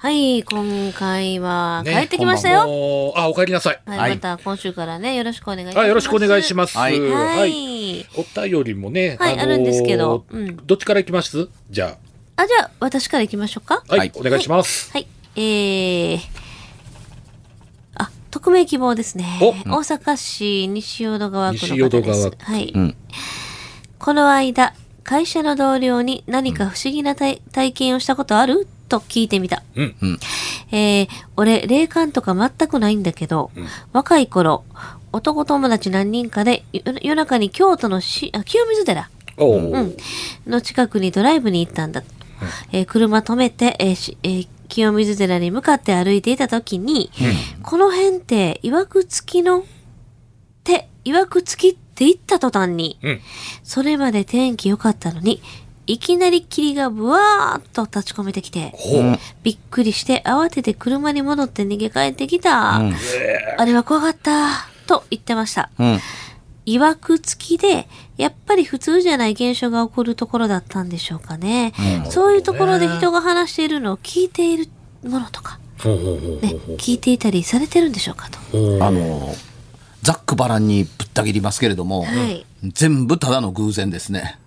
はい、今回は帰ってきましたよ。よ。あ、お帰りなさい。はい、はいまた今週からね、よろしくお願いします。あ、よろしくお願いします。はいはい。お便りもね、はいあるんですけどうんどっちから行きます？じゃあ、じゃあ、私から行きましょうか。あ、はい、はいお願いします。はい。えー、あ、匿名希望ですね。お大阪市西淀川区の西淀方です川。区はい。うんこの間、会社の同僚に何か不思議な体体験をしたことある？と聞いてみた。うん。うんえー、俺、霊感とか全くないんだけど、うん若い頃、男友達何人かで夜夜中に京都のしあ清水寺うん、の近くにドライブに行ったんだ。えー車止めて、えーしえー清水寺に向かって歩いていた時に、この辺って、いわくつきの、って、いわくつきって言った途端に、うん。それまで天気良かったのに、いきなり霧がブワーッと立ち込めてきて。びっくりして慌てて車に戻って逃げ帰ってきた。うんあれは怖かった。と言ってました。うんいわくつきで、やっぱり普通じゃない現象が起こるところだったんでしょうかね。そういうところで人が話しているのを聞いているものとか、ね、聞いていたりされてるんでしょうかと。あのざっくばらんにぶった切りますけれども、はい。全部ただの偶然ですね。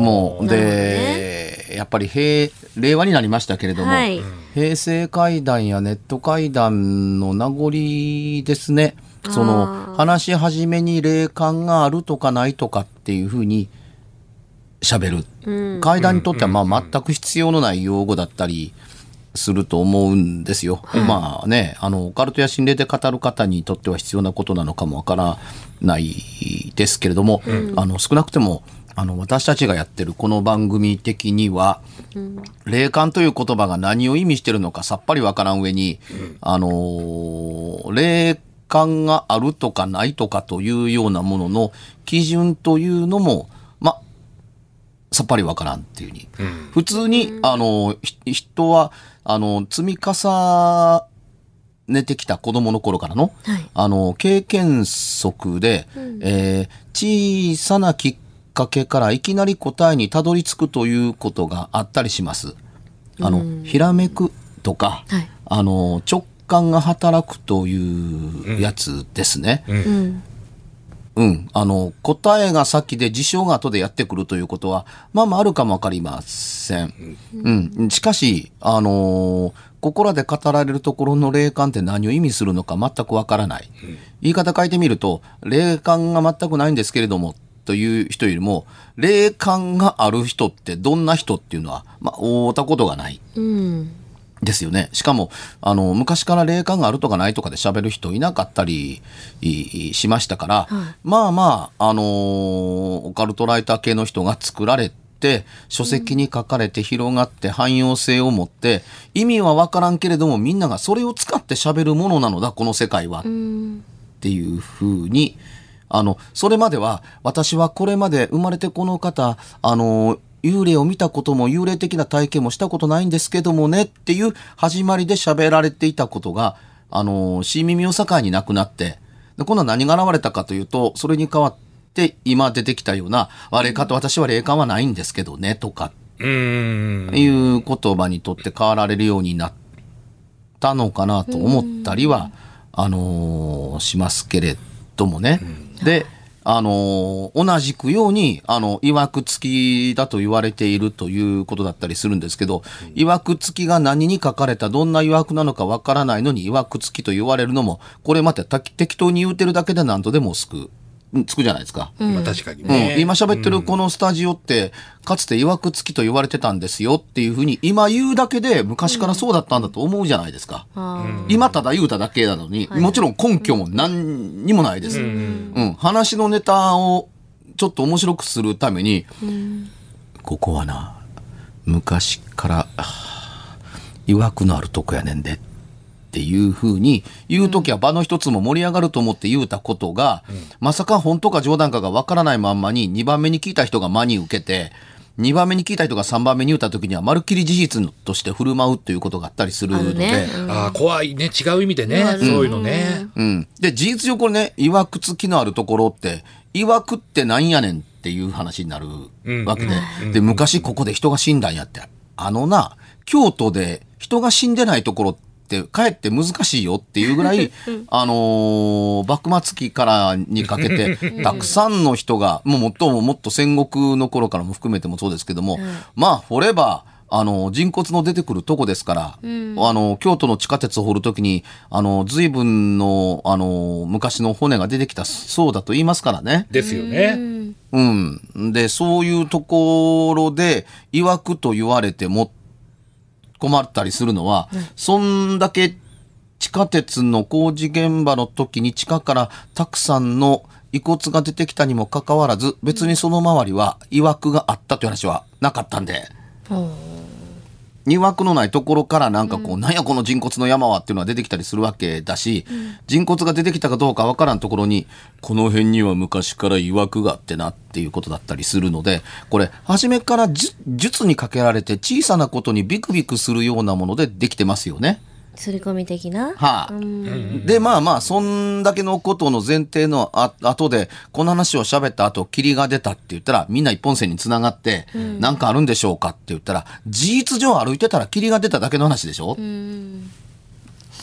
もうで、やっぱり平令和になりましたけれども、はい。平成怪談やネット怪談の名残ですね。そあのー話し始めに霊感があるとかないとかっていうふうに喋る。うん。怪談にとってはまあ全く必要のない用語だったりすると思うんですよ。まあね、あの、オカルトや心霊で語る方にとっては必要なことなのかもわからないですけれども、あの、少なくても、あの、私たちがやってるこの番組的には、霊感という言葉が何を意味してるのかさっぱりわからん上に、あのー霊感があるとかないとかというようなものの基準というのも、ま、さっぱりわからんっていうふうに。普通に、あの、ひ人は、あの、積み重ねてきた子供の頃からの、はい。あの、経験則で、えー小さなきっかけからいきなり答えにたどり着くということがあったりします。あの、ひらめくとか、はい。あの、直感が働くというやつですね。うん。うん。あの、答えが先で事象が後でやってくるということは、まあまああるかもわかりません。うん。しかし、あのーここらで語られるところの霊感って何を意味するのか全くわからない。言い方変えてみると、霊感が全くないんですけれども、という人よりも、霊感がある人ってどんな人っていうのは、まあ、会うたことがない。うん。ですよね。しかも、あの、昔から霊感があるとかないとかで喋る人いなかったりいしましたから、まあまあ、あのーオカルトライター系の人が作られて、書籍に書かれて広がって汎用性を持って、意味はわからんけれどもみんながそれを使って喋るものなのだ、この世界は。うん。っていうふうに、あの、それまでは、私はこれまで生まれてこの方、あの、幽霊を見たことも幽霊的な体験もしたことないんですけどもねっていう始まりで喋られていたことが、あの、新耳を境になくなって、で今度は何が現れたかというと、それに代わって今出てきたような、あれかと私は霊感はないんですけどねとかうーん。いう言葉にとって変わられるようになったのかなと思ったりは、あのーしますけれどもね。で、あのー同じくように、あの、曰く付きだと言われているということだったりするんですけど、曰く付きが何に書かれた、どんな曰くなのかわからないのに、曰く付きと言われるのも、これまたた適当に言うてるだけで何とでもつく、んつくじゃないですか。まあ確かにうんね。今喋ってるこのスタジオって、かつて曰く付きと言われてたんですよっていうふうに、今言うだけで昔からそうだったんだと思うじゃないですか。あ今ただ言うただけなのに、もちろん根拠も何にもないです。うん、話のネタをちょっと面白くするために、ここはな、昔から、曰くのあるとこやねんで。っていうふうに言うときは場の一つも盛り上がると思って言うたことが、まさか本当か冗談かがわからないまんまに2番目に聞いた人が真に受けて、2番目に聞いた人が3番目に言ったときにはまるっきり事実として振る舞うということがあったりするので、あるね。ああ、怖いね。違う意味でね。そういうのね。うん。で、事実上これね、曰く付きのあるところって、曰くってなんやねんっていう話になるわけで。で、昔ここで人が死んだんやって。あのな、京都で人が死んでないところって、かえって難しいよっていうぐらい、あのー幕末期からにかけて、たくさんの人が、もうもっとももっと戦国の頃からも含めてもそうですけども、まあ、掘れば、あの、人骨の出てくるとこですから、あの、京都の地下鉄を掘るときに、あの、随分の、あの、昔の骨が出てきたそうだと言いますからね。ですよね。うん。で、そういうところで、曰くと言われても困ったりするのは、そんだけ地下鉄の工事現場の時に地下からたくさんの遺骨が出てきたにもかかわらず、別にその周りは曰くがあったという話はなかったんで、曰くのないところからなんかこう、なんやこの人骨の山はっていうのは出てきたりするわけだし、人骨が出てきたかどうかわからんところに、この辺には昔から曰くがあってなっていうことだったりするので、これ、初めから術術にかけられて小さなことにビクビクするようなものでできてますよね。刷り込み的な？はあ、で、まあまあ、そんだけのことの前提のあ後で、この話を喋った後、霧が出たって言ったら、みんな一本線に繋がって、なんかあるんでしょうかって言ったら、事実上歩いてたら霧が出ただけの話でしょ、っ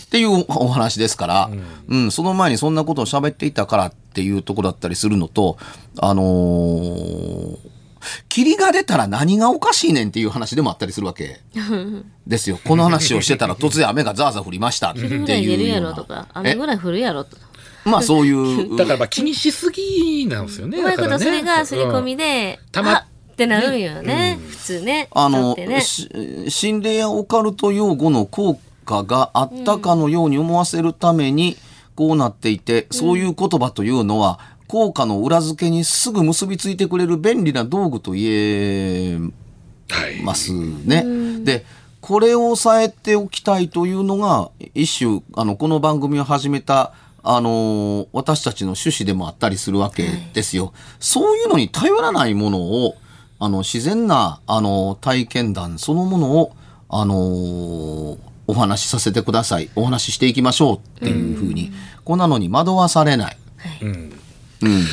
ていうお話ですから、うん、その前にそんなことを喋っていたからっていうところだったりするのと、あのー霧が出たら何がおかしいねんっていう話でもあったりするわけ ですよ。この話をしてたら突然雨がザーザー降りましたって いうような。霧ぐらい出るやろとか、雨ぐらい降るやろと。まあそういう。だからまあ気にしすぎなんですよね。うまいことそれが刷り込みで、たまあってなるんよね。普通ね。あの、心霊やオカルト用語の効果があったかのように思わせるために、こうなっていて、そういう言葉というのは、効果の裏付けにすぐ結びついてくれる便利な道具と言えはい。ますね。で、これを抑えておきたいというのが、一種、あの、この番組を始めた、あの私たちの趣旨でもあったりするわけですよ。そういうのに頼らないものを、あの、自然な、あの体験談そのものを、あのお話しさせてください。お話ししていきましょうっていうふうに、こんなのに惑わされない。うん。い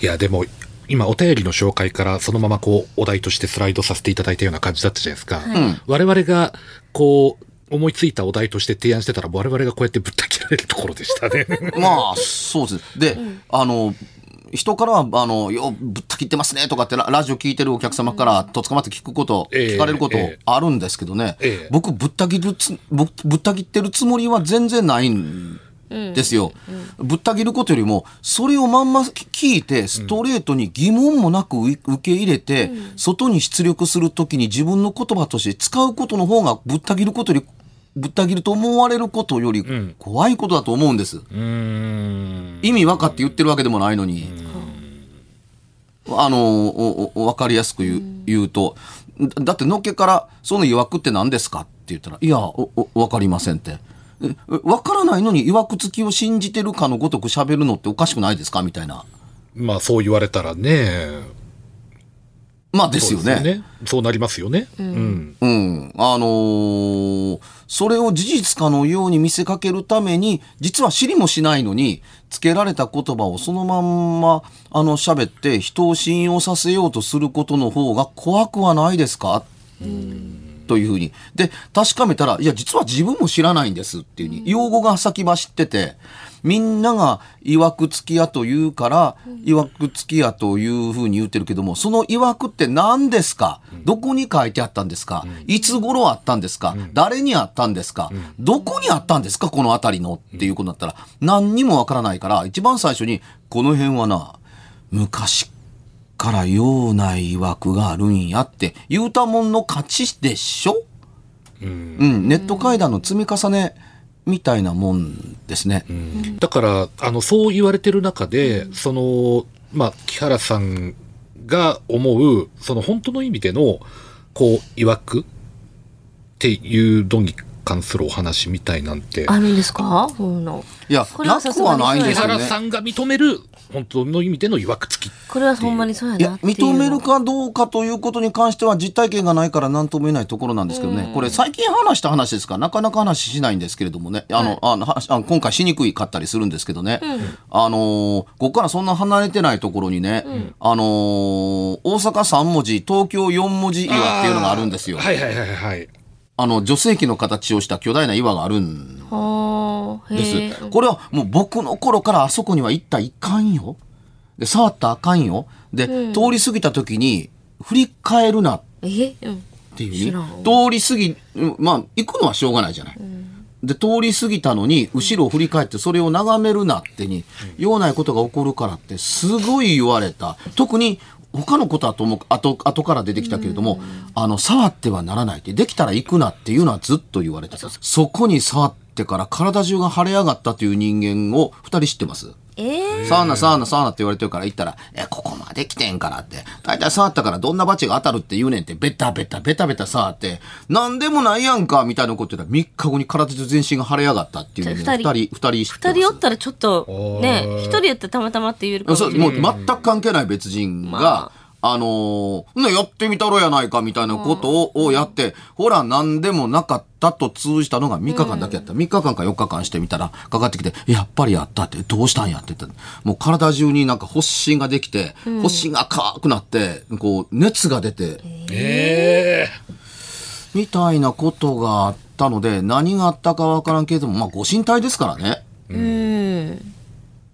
や、でも、今お便りの紹介からそのままこうお題としてスライドさせていただいたような感じだったじゃないですか。我々がこう思いついたお題として提案してたら我々がこうやってぶった切られるところでしたね。まあ、そうです。で、あの、人からは、あの、よ、ぶった切ってますねとかってララジオ聞いてるお客様からとつかまって聞くこと、ええ聞かれることええあるんですけどね、ええ僕ぶった切るつぶ、ぶった切ってるつもりは全然ないんですよ。ぶった切ることよりも、それをまんま聞いて、ストレートに疑問もなく受け入れて、外に出力するときに自分の言葉として使うことの方がぶった切ることより、ぶった切ると思われることより怖いことだと思うんです。うーん。意味分かって言ってるわけでもないのに。あの、おお分かりやすく言う,、言うと、だだってのっけから、その曰くって何ですかって言ったら、いや、おお分かりませんって。え分からないのに曰く付きを信じてるかのごとく喋るのっておかしくないですか？みたいな。まあそう言われたらね。まあですよね。そうそうなりますよね。うん。うん。あのーそれを事実かのように見せかけるために、実は知りもしないのに、付けられた言葉をそのまんま、あの、喋って人を信用させようとすることの方が怖くはないですか？というふうに。で、確かめたら、いや、実は自分も知らないんですっていうふうに、用語が先走ってて、みんなが曰く付き屋と言うから、曰く付き屋というふうに言ってるけども、その曰くって何ですか？どこに書いてあったんですか？いつ頃あったんですか？誰にあったんですか？どこにあったんですか？この辺りのっていうことだったら、何にもわからないから、一番最初に、この辺はな、昔からようない曰くがあるんやって言うたもんの勝ちでしょ？うん、ネット会談の積み重ねみたいなもんですね。だから、あの、そう言われてる中で、その、まあ、木原さんが思う、その本当の意味での、こう、曰くっていうのに関するお話みたいなんて、あるんですか？そういうの。いや、これはなくはないんで木すよね原。さんが認める、本当の意味での曰く付き。これはほんまにそうやいやなっていうの。認めるかどうかということに関しては実体験がないから何とも言えないところなんですけどね、これ最近話した話ですからなかなか話しないんですけれどもねあの、あのはあの今回しにくいかったりするんですけどね、あのーここからそんな離れてないところにね、あのー大阪3文字東京4文字岩っていうのがあるんですよ。はいはいはいはい。あの女性器の形をした巨大な岩があるん。です。これはもう僕の頃からあそこには行ったらいかんよ。で、触ったらあかんよ。で、通り過ぎた時に振り返るなっ。ていうね。通り過ぎ、うんまあ、行くのはしょうがないじゃない。で、通り過ぎたのに、後ろを振り返ってそれを眺めるなってに、ようないことが起こるからって、すごい言われた。特に、他のことはとも、後、後から出てきたけれども、あの、触ってはならないって、できたら行くなっていうのはずっと言われてた。そこに触ってから体中が腫れ上がったという人間を二人知ってます？ええサウナ、サウナ、サウナって言われてるから行ったら、え、ここまで来てんからって。大体触ったからどんなバチが当たるって言うねんって、ベタベタ、ベタベタ触って、なんでもないやんか、みたいなこと言ったら、3日後に体中全身が腫れ上がったっていうね、じゃあ二人、二人人おったらちょっとー。ね一人やったらたまたまって言えるかもしそうれないもう全く関係ない別人が、まあのーね、やってみたろやないかみたいなことを,、をやって、ほら、何でもなかったと通じたのが3日間だけやった。3日間か4日間してみたら、かかってきて、やっぱりやったって、どうしたんやって言ったもう体中になんか発疹ができて、発疹が赤くなって、こう、熱が出て、ええみたいなことがあったので、何があったかわからんけれども、まあ、ご神体ですからね。うん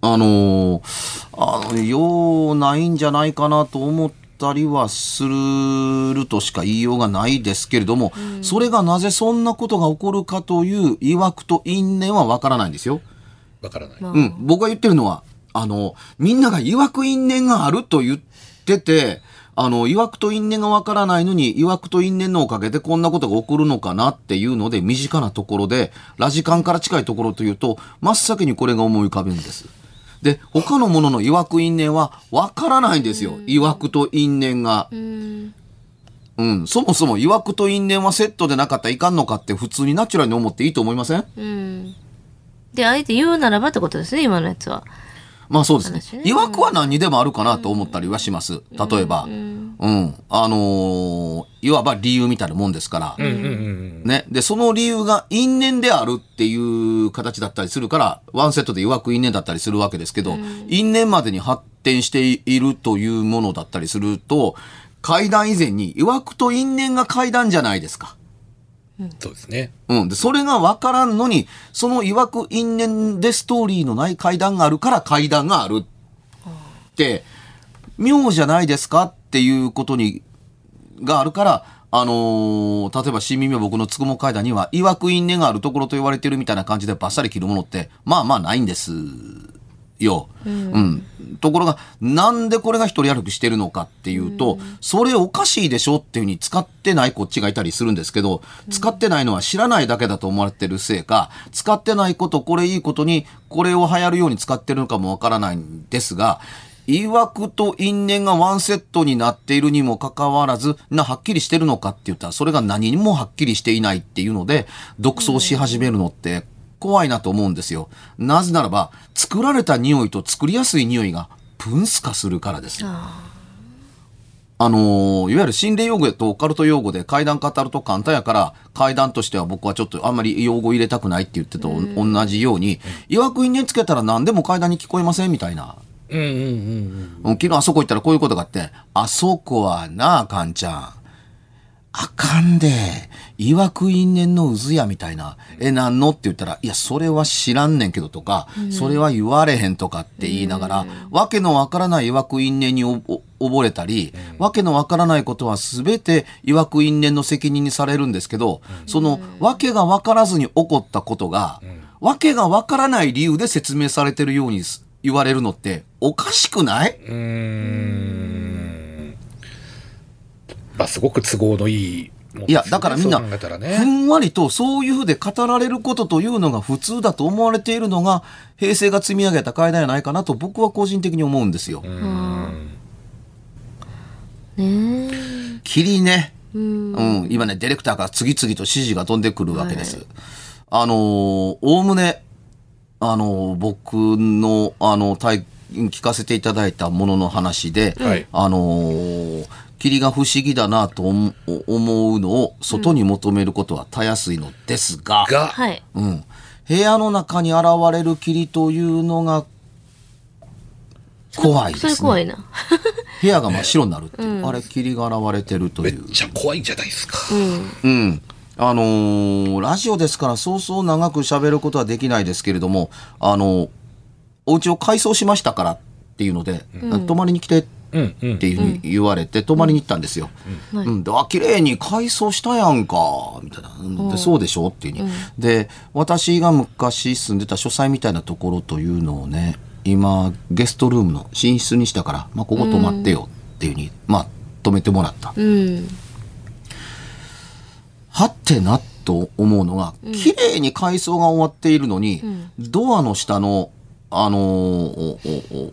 あのーあの、ようないんじゃないかなと思ったりはするとしか言いようがないですけれども、それがなぜそんなことが起こるかという曰くと因縁はわからないんですよ。わからない。まあうん、僕が言ってるのは、あの、みんなが曰く因縁があると言ってて、あの、曰くと因縁がわからないのに、曰くと因縁のおかげでこんなことが起こるのかなっていうので、身近なところで、ラジカンから近いところというと、真っ先にこれが思い浮かべるんです。で、他のものの曰く因縁はわからないんですよ。曰くと因縁が。うんうん。そもそも曰くと因縁はセットでなかったらいかんのかって普通にナチュラルに思っていいと思いません？うんであえて言うならばってことですね今のやつはまあそうですね話ね。曰くは何にでもあるかなと思ったりはします。例えば。うん。あのーいわば理由みたいなもんですから。うんうんうん。ね。で、その理由が因縁であるっていう形だったりするから、ワンセットで曰く因縁だったりするわけですけど、因縁までに発展しているというものだったりすると、階段以前に曰くと因縁が階段じゃないですか。そうですね。うん。で、それが分からんのに、その曰く因縁でストーリーのない階段があるから階段があるって、妙じゃないですかっていうことに、があるから、あのー例えば新耳は僕のつくも階段には、曰く因縁があるところと言われてるみたいな感じでバッサリ切るものって、まあまあないんですよ。うん。ところが、なんでこれが一人歩きしてるのかっていうと、それおかしいでしょっていうふうに使ってないこっちがいたりするんですけど、使ってないのは知らないだけだと思われてるせいか、使ってないこと、これいいことに、これを流行るように使ってるのかもわからないんですが、曰くと因縁がワンセットになっているにもかかわらず、な、はっきりしてるのかって言ったら、それが何にもはっきりしていないっていうので、独走し始めるのって怖いなと思うんですよ。なぜならば、作られた匂いと作りやすい匂いが分子化するからです。あのーいわゆる心霊用語とオカルト用語で階段語ると簡単やから、階段としては僕はちょっとあんまり用語入れたくないって言ってたと同じように、曰く因縁つけたら何でも階段に聞こえませんみたいな。うんうんうんうん。うん昨日あそこ行ったらこういうことがあって、あそこはなあ、かんちゃん。あかんで、曰く因縁の渦やみたいな。え、なんのって言ったら、いや、それは知らんねんけどとか、それは言われへんとかって言いながら、わけのわからない曰く因縁に溺れたり、わけのわからないことは全て曰く因縁の責任にされるんですけど、その、わけがわからずに起こったことが、わけがわからない理由で説明されてるようにす言われるのって、おかしくない？うーん。まあ、すごく都合のいい。いや、だからみんな、ふね。んわりとそういうふうで語られることというのが普通だと思われているのが、平成が積み上げた階段やないかなと僕は個人的に思うんですよ。ね霧ね。え。うん。うん、今ね、ディレクターから次々と指示が飛んでくるわけです。あのー、おおむね、あのー、僕の、あの、体聞かせていただいたものの話で、はいあのー、霧が不思議だなと思思うのを外に求めることはたやすいのですが、が、はい。うん、部屋の中に現れる霧というのが怖いですね。それ怖いな。部屋が真っ白になるっていう、あれ霧が現れてるという。めっちゃ怖いじゃないですか。うん。うん。あのーラジオですからそうそう長く喋ることはできないですけれども、あのーお家を改装しましたからっていうので、泊まりに来てっうんうん。ていうに言われて、泊まりに行ったんですよ。うんあ、綺麗に改装したやんか、みたいな。うんで、そうでしょっていうに。で、私が昔住んでた書斎みたいなところというのをね、今、ゲストルームの寝室にしたから、まあ、ここ泊まってよっていうふうに、まあ、泊めてもらった。うん。はってなと思うのが、綺麗に改装が終わっているのに、ドアの下の、あのーおおお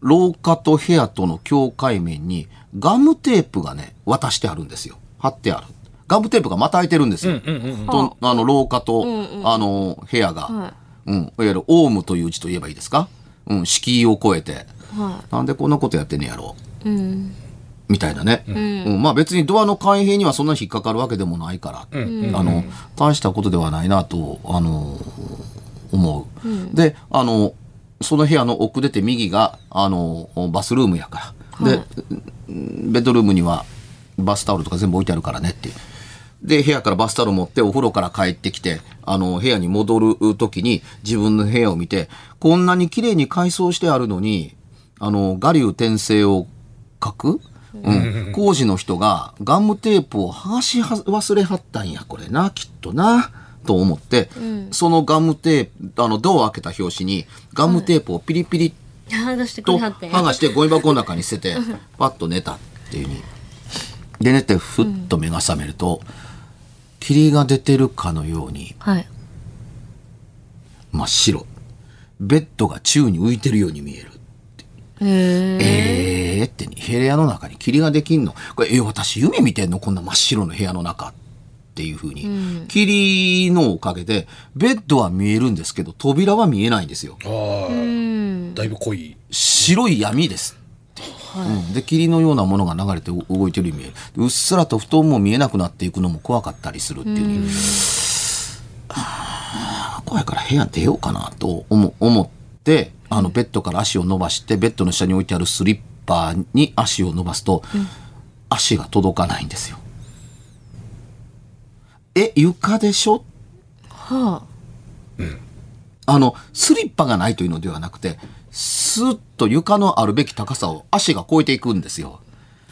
廊下と部屋との境界面にガムテープがね、渡してあるんですよ。貼ってある。ガムテープがまた開いてるんですよ。うんうんうん。とあの廊下と、あの部屋が、はうん、いわゆるオウムという字と言えばいいですか、うん、敷居を越えて、はなんでこんなことやってんねやろう。い。うん。みたいなね、うんまあ別にドアの開閉にはそんなに引っかかるわけでもないから、あの大したことではないなと、あの思う、であのその部屋の奥出て右があのバスルームやから、でベッドルームにはバスタオルとか全部置いてあるからねっていう。で部屋からバスタオル持ってお風呂から帰ってきてあの部屋に戻る時に自分の部屋を見てこんなに綺麗に改装してあるのにあの我流転生を書く、うん、工事の人がガムテープを剥がしは忘れはったんやこれなきっとなと思って、そのガムテープあのドアを開けた拍子にガムテープをピリピリと。剥がしてゴミ箱の中に捨ててパッと寝たっていう風に。で寝てふっと目が覚めると、霧が出てるかのようにはい。真っ白。ベッドが宙に浮いてるように見えるへえ。えーって部屋の中に霧ができんの。これえ私夢見てんの？こんな真っ白の部屋の中っていう風に、霧のおかげでベッドは見えるんですけど扉は見えないんですよ。だいぶ濃い。白い闇です。うん、で霧のようなものが流れてう動いてるように見える。うっすらと布団も見えなくなっていくのも怖かったりするっていうね、あー怖いから部屋出ようかなと思思ってあのベッドから足を伸ばしてベッドの下に置いてあるスリッパーに足を伸ばすと、足が届かないんですよ。え床でしょ？はあの、スリッパがないというのではなくて、スッと床のあるべき高さを足が超えていくんですよ。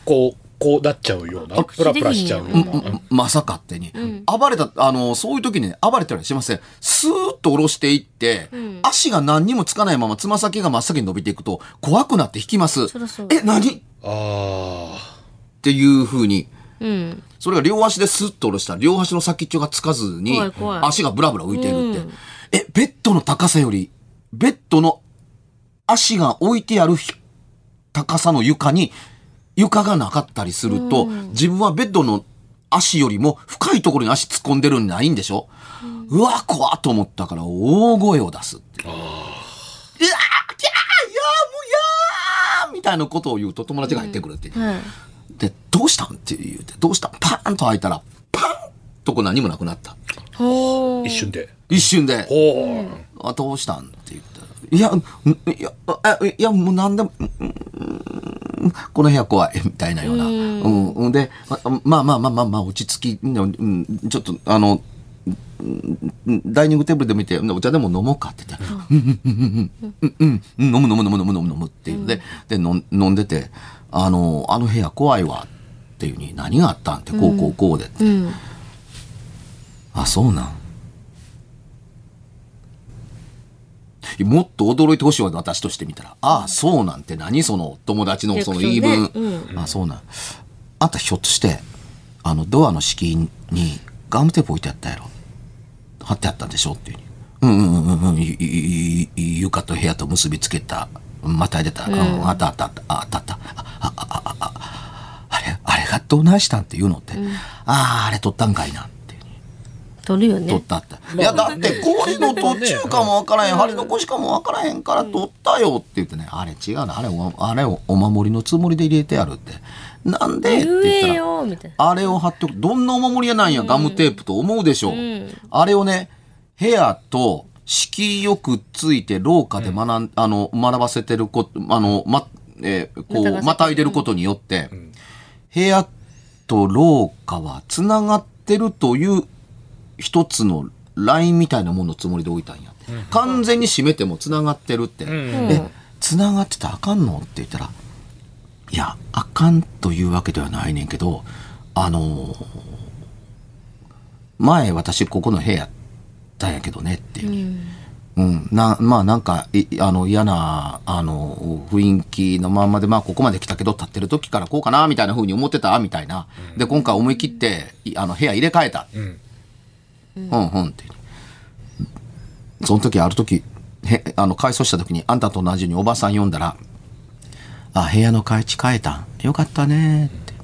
こう、こうなっちゃうような？プラプラしちゃうような？ままさかってに。暴れた、あの、そういう時にね、暴れたりはしません。スーッと下ろしていって、足が何にもつかないままつま先が真っ先に伸びていくと、怖くなって引きますそらそう。え、何？っあていう風に、うん。それが両足でスッと下ろしたら両足の先っちょがつかずに怖い怖い。足がブラブラ浮いているって、うん。えベッドの高さよりベッドの足が置いてあるひ高さの床に床がなかったりすると、自分はベッドの足よりも深いところに足突っ込んでるんないんでしょ、うわ怖っと思ったから大声を出すっていう。うわーキャーいやーもうやーみたいなことを言うと友達が入ってくるっていう、はい。で、どうしたん？って言うて、どうしたん？パーンと開いたら、パーンとこう何もなくなった。ほ一瞬で。一瞬で。ほう。あ、どうしたん？って言ったら、いや、んいや、あいや、もうなんでも、この部屋怖い、みたいなような。うん。うんで、ままあまあまあまあまあ、落ち着き、うん、ちょっと、あの、うんダイニングテーブルで見て、お茶でも飲もうかって言って、うん、うん、うん、うん、うん、飲む飲む飲む飲む飲む飲むっていうので、で、飲んでて、あの、あの部屋怖いわっていうに、何があったんって、こうこうこうでって。うん。あ、そうなん。もっと驚いてほしいわ、私としてみたら。ああ、そうなんて何その友達のその言い分。リアクションねあそうなん。あんたひょっとして、あの、ドアの敷居にガムテープ置いてあったやろ。貼ってあったんでしょっていうふうに。うんうんうんうん。いいい床と部屋と結びつけた。また入れた。うん、あったあったあった。あったあった。ああああああれ、あれがどないしたんって言うのって。ああ、あれ取ったんかいなって。取取るよねっ。たって。いや、だって氷の途中かもわからへん、針の腰かもわからへんから取ったよって言ってね、あれ違うな、あれお、あれおお守りのつもりで入れてやるって。なんでって言言ったら。あれを貼っておく、どんなお守りやなんや、ガムテープと思うでしょう。あれをね、部屋と敷居よくっついて廊下で学ん、あの、学ばせてること、あの、ま、えーこう、またいでることによって、部屋と廊下はつながってるという一つのラインみたいなもののつもりで置いたんや。完全に閉めてもつながってるって。え、つながってたらあかんの？って言ったら、いや、あかんというわけではないねんけど、あのー前私ここの部屋やったんやけどねっていう。うん、なまあなんかいあの嫌なあの雰囲気のまんまでまあここまで来たけど立ってる時からこうかなみたいな風に思ってたみたいな、で今回思い切っていあの部屋入れ替えた、うん。うん。うんって。その時ある時へあの改装した時にあんたと同じようにおばさん呼んだら「あ部屋の配置変えたん。よかったね」って。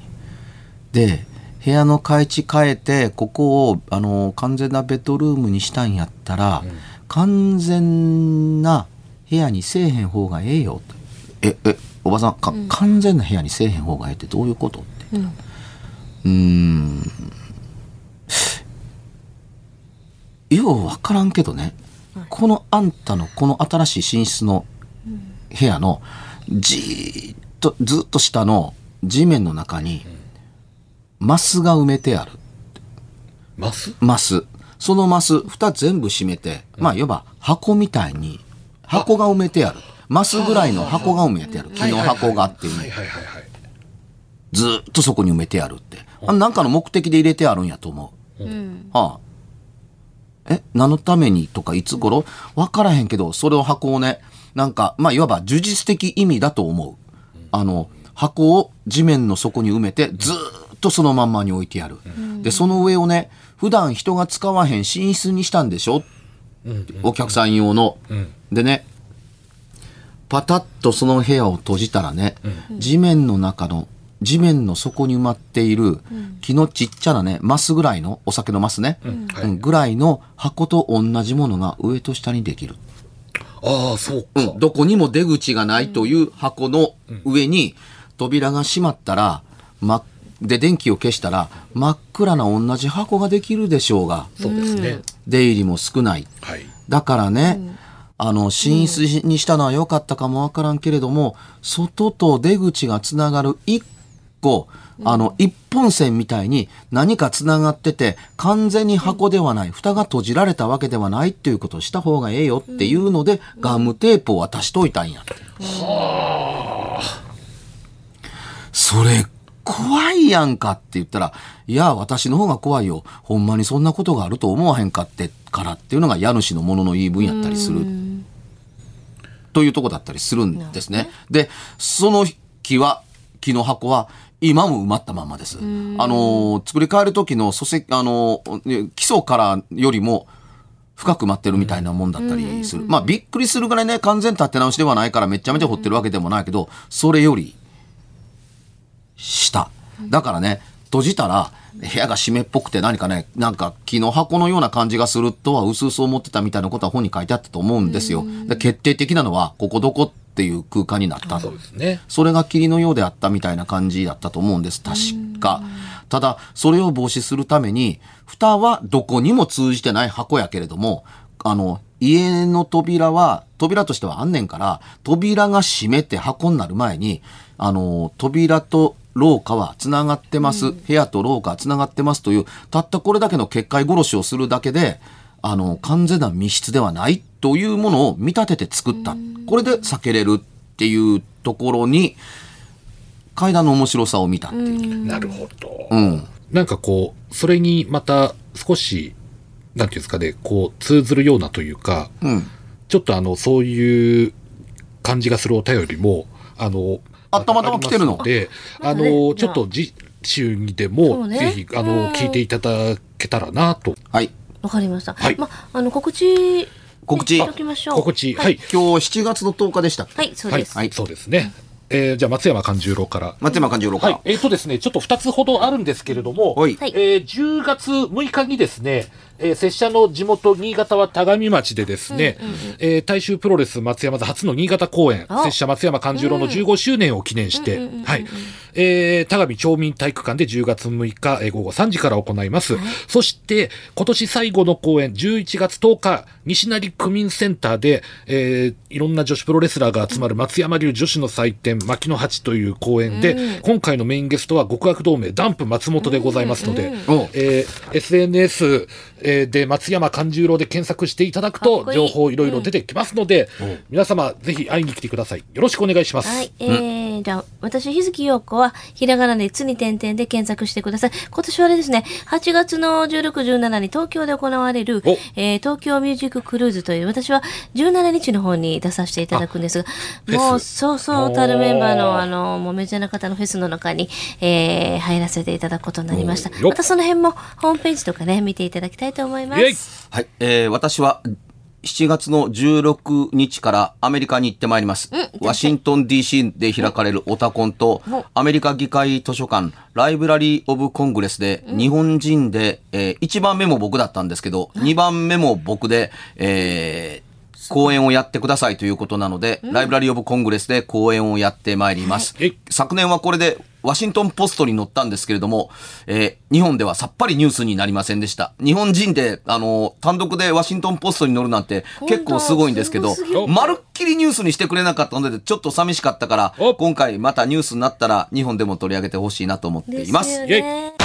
で部屋の配置変えてここをあの完全なベッドルームにしたんやったら、完全な部屋にせえへん方がええよってええおばさんか、完全な部屋にせえへん方がええってどういうこと？ってうん。うーん。よう分からんけどね、このあんたのこの新しい寝室の部屋のじーっとずっと下の地面の中にマスが埋めてある。マス？マス。そのマス蓋全部閉めて、まあいわば箱みたいに箱が埋めてある。マスぐらいの箱が埋めてある。木の箱があってはいはいはいはい。ずーっとそこに埋めてあるって。あなんかの目的で入れてあるんやと思う。うん。はあ。え、何のためにとかいつ頃？わからへんけど、それを箱をね、なんか、まあ、いわば呪術的意味だと思う。あの、箱を地面の底に埋めて、ずーっとそのまんまに置いてやる。で、その上をね、普段人が使わへん寝室にしたんでしょ？お客さん用の。でね、パタッとその部屋を閉じたらね、地面の中の、地面の底に埋まっている木のちっちゃなね、マスぐらいの、お酒のマスね、はい。うんぐらいの箱と同じものが上と下にできる。ああ、そうか。うん、どこにも出口がないという箱の上に扉が閉まったら、ま、で、電気を消したら、真っ暗な同じ箱ができるでしょうが、そうですね。出入りも少ない。はい。だからね、あの、寝室にしたのは良かったかもわからんけれども、外と出口がつながる一個、あの、一本線みたいに何かつながってて、完全に箱ではない、蓋が閉じられたわけではないっていうことをした方がええよっていうので、ガムテープを渡しといたんやって。それ、怖いやんかって言ったら、いや、私の方が怖いよ。ほんまにそんなことがあると思わへんかってからっていうのが家主のものの言い分やったりする。というとこだったりするんですね。で、その木は、木の箱は、今も埋まったままです。あの、作り変える時の礎石、あの、ね基礎からよりも、深く埋まってるみたいなもんだったりする。まあ、びっくりするぐらいね、完全立て直しではないからめちゃめちゃ掘ってるわけでもないけど、それより、下。だからね、閉じたら、部屋が湿っぽくて何かね、なんか木の箱のような感じがするとは薄々思ってたみたいなことは本に書いてあったと思うんですよ。で決定的なのは、ここどこっていう空間になったそうですね。それが霧のようであったみたいな感じだったと思うんです、確か。ただ、それを防止するために、蓋はどこにも通じてない箱やけれども、あの、家の扉は、扉としてはあんねんから、扉が閉めて箱になる前に、あの、扉と廊下は繋がってます、部屋と廊下は繋がってますという、たったこれだけの結界殺しをするだけで、あの、完全な密室ではないというものを見立てて作った。これで避けれるっていうところに、階段の面白さを見たっていう。なるほど。うん。なんかこう、それにまた少し、なんていうんですかね、こう、通ずるようなというか、うん。ちょっとあの、そういう感じがするお便りも、あの、あたまたま来てるの？で、あの、ちょっと次週にでそも、ぜひ、あうんの、聞いていただけたらなと。はい。わかりました。はいまあ、あの、告知、告知しておきましょう。心地、はい。今日7月の10日でしたはい、そうはい、です。はいそうですね。えーじゃあ、松山勘十郎から。松山勘十郎から。はい。えっ、とですね、ちょっと2つほどあるんですけれども、はいはいえー10月6日にですね、えー拙者の地元新潟は田上町でですね、えー大衆プロレス松山座初の新潟公演、あ拙者松山勘十郎の15周年を記念して、はい。えー田上町民体育館で10月6日、えー午後3時から行います。そして、今年最後の公演、11月10日、西成区民センターで、えーいろんな女子プロレスラーが集まる松山流女子の祭典、牧の八という公演で、今回のメインゲストは極悪同盟ダンプ松本でございますので、おえー SNS、えーで松山勘十郎で検索していただくと情報いろいろ出てきますので、皆様ぜひ会いに来てください。よろしくお願いします。はい。えー、じゃあ、私、日月陽子は、ひらがなで、つに点々で検索してください。今年はあれですね、8月の16、17に東京で行われるお、えー東京ミュージッククルーズという、私は17日の方に出させていただくんですが、もう、そうそうたるメンバーの、あの、もうメジャーな方のフェスの中に、えー入らせていただくことになりましたまたその辺も、ホームページとかね、見ていただきたいと思いまイェイす。はい。えー私は、7月の16日からアメリカに行ってまいります。ワシントン DC で開かれるオタコンと、アメリカ議会図書館、ライブラリー・オブ・コングレスで、日本人で、えー1番目も僕だったんですけど、2番目も僕で、えー講演をやってくださいということなので、ライブラリー・オブ・コングレスで講演をやってまいります。はい。昨年はこれでワシントンポストに載ったんですけれども、えー日本ではさっぱりニュースになりませんでした。日本人で、あの、単独でワシントンポストに載るなんて結構すごいんですけどまるっきりニュースにしてくれなかったので、ちょっと寂しかったからお、今回またニュースになったら日本でも取り上げてほしいなと思っています。です。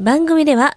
番組では